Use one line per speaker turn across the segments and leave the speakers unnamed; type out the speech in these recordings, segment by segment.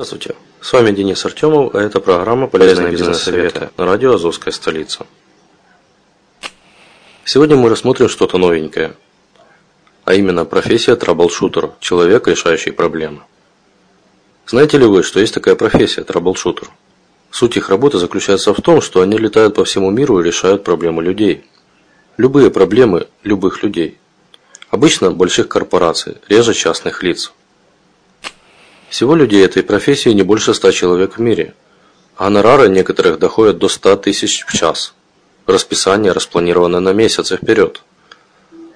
Здравствуйте, с вами Денис Артемов, а это программа «Полезные бизнес-советы» на радио «Азовская столица». Сегодня мы рассмотрим что-то новенькое, а именно профессия troubleshooter, человек, решающий проблемы. Знаете ли вы, что есть такая профессия troubleshooter? Суть их работы заключается в том, что они летают по всему миру и решают проблемы людей. Любые проблемы любых людей. Обычно больших корпораций, реже частных лиц – всего людей этой профессии не больше 100 человек в мире. Гонорары некоторых доходят до 100 тысяч в час. Расписание распланировано на месяцы вперед.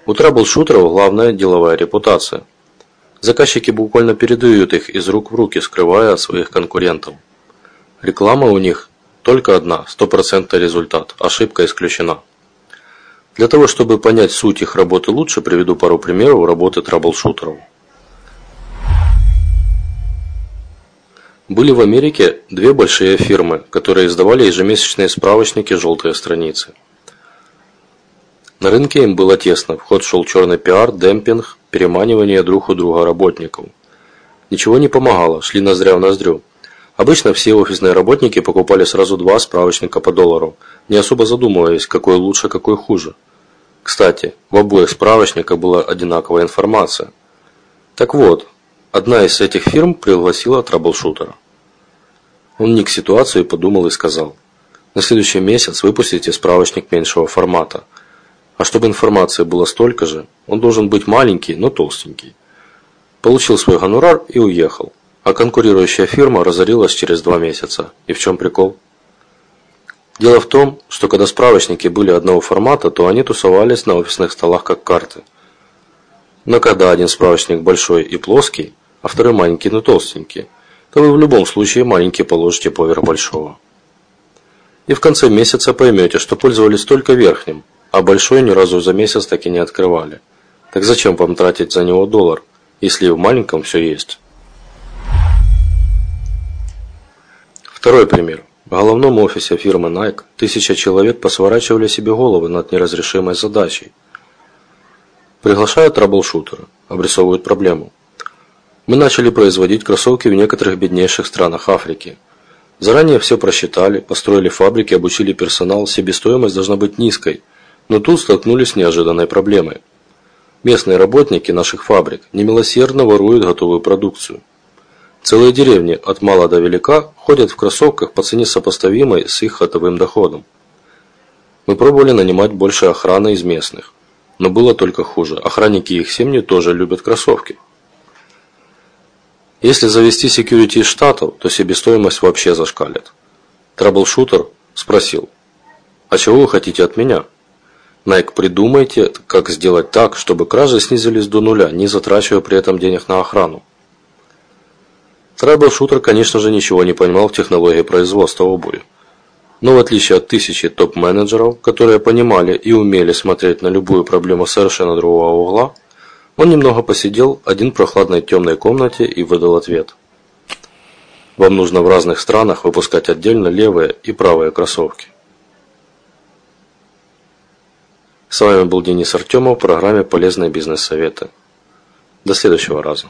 У траблшутеров главная деловая репутация. Заказчики буквально передают их из рук в руки, скрывая от своих конкурентов. Реклама у них только одна, стопроцентный результат, ошибка исключена. Для того, чтобы понять суть их работы лучше, приведу пару примеров работы траблшутеров. Были в Америке две большие фирмы, которые издавали ежемесячные справочники «Желтые страницы». На рынке им было тесно, в ход шел черный пиар, демпинг, переманивание друг у друга работников. Ничего не помогало, шли ноздря в ноздрю. Обычно все офисные работники покупали сразу два справочника по доллару, не особо задумываясь, какой лучше, какой хуже. Кстати, в обоих справочниках была одинаковая информация. Так вот, одна из этих фирм пригласила траблшутера. Он ник ситуацию подумал и сказал. На следующий месяц выпустите справочник меньшего формата. А чтобы информации было столько же, он должен быть маленький, но толстенький. Получил свой гонорар и уехал. А конкурирующая фирма разорилась через два месяца. И в чем прикол? Дело в том, что когда справочники были одного формата, то они тусовались на офисных столах как карты. Но когда один справочник большой и плоский, а второй маленький, но толстенький – то вы в любом случае маленький положите поверх большого. И в конце месяца поймете, что пользовались только верхним, а большой ни разу за месяц так и не открывали. Так зачем вам тратить за него доллар, если и в маленьком все есть? Второй пример. В головном офисе фирмы Nike тысяча человек посворачивали себе головы над неразрешимой задачей. Приглашают траблшутера, обрисовывают проблему. Мы начали производить кроссовки в некоторых беднейших странах Африки. Заранее все просчитали, построили фабрики, обучили персонал, себестоимость должна быть низкой, но тут столкнулись с неожиданной проблемой. Местные работники наших фабрик немилосердно воруют готовую продукцию. Целые деревни от мала до велика ходят в кроссовках по цене сопоставимой с их хотовым доходом. Мы пробовали нанимать больше охраны из местных, но было только хуже. Охранники и их семьи тоже любят кроссовки. Если завезти security из Штатов, то себестоимость вообще зашкалит. Troubleshooter спросил, а чего вы хотите от меня? Nike, придумайте, как сделать так, чтобы кражи снизились до нуля, не затрачивая при этом денег на охрану. Troubleshooter, конечно же, ничего не понимал в технологии производства обуви. Но в отличие от тысячи топ-менеджеров, которые понимали и умели смотреть на любую проблему совершенно другого угла, он немного посидел один в прохладной темной комнате и выдал ответ. Вам нужно в разных странах выпускать отдельно левые и правые кроссовки. С вами был Денис Артемов в программе «Полезные бизнес-советы». До следующего раза.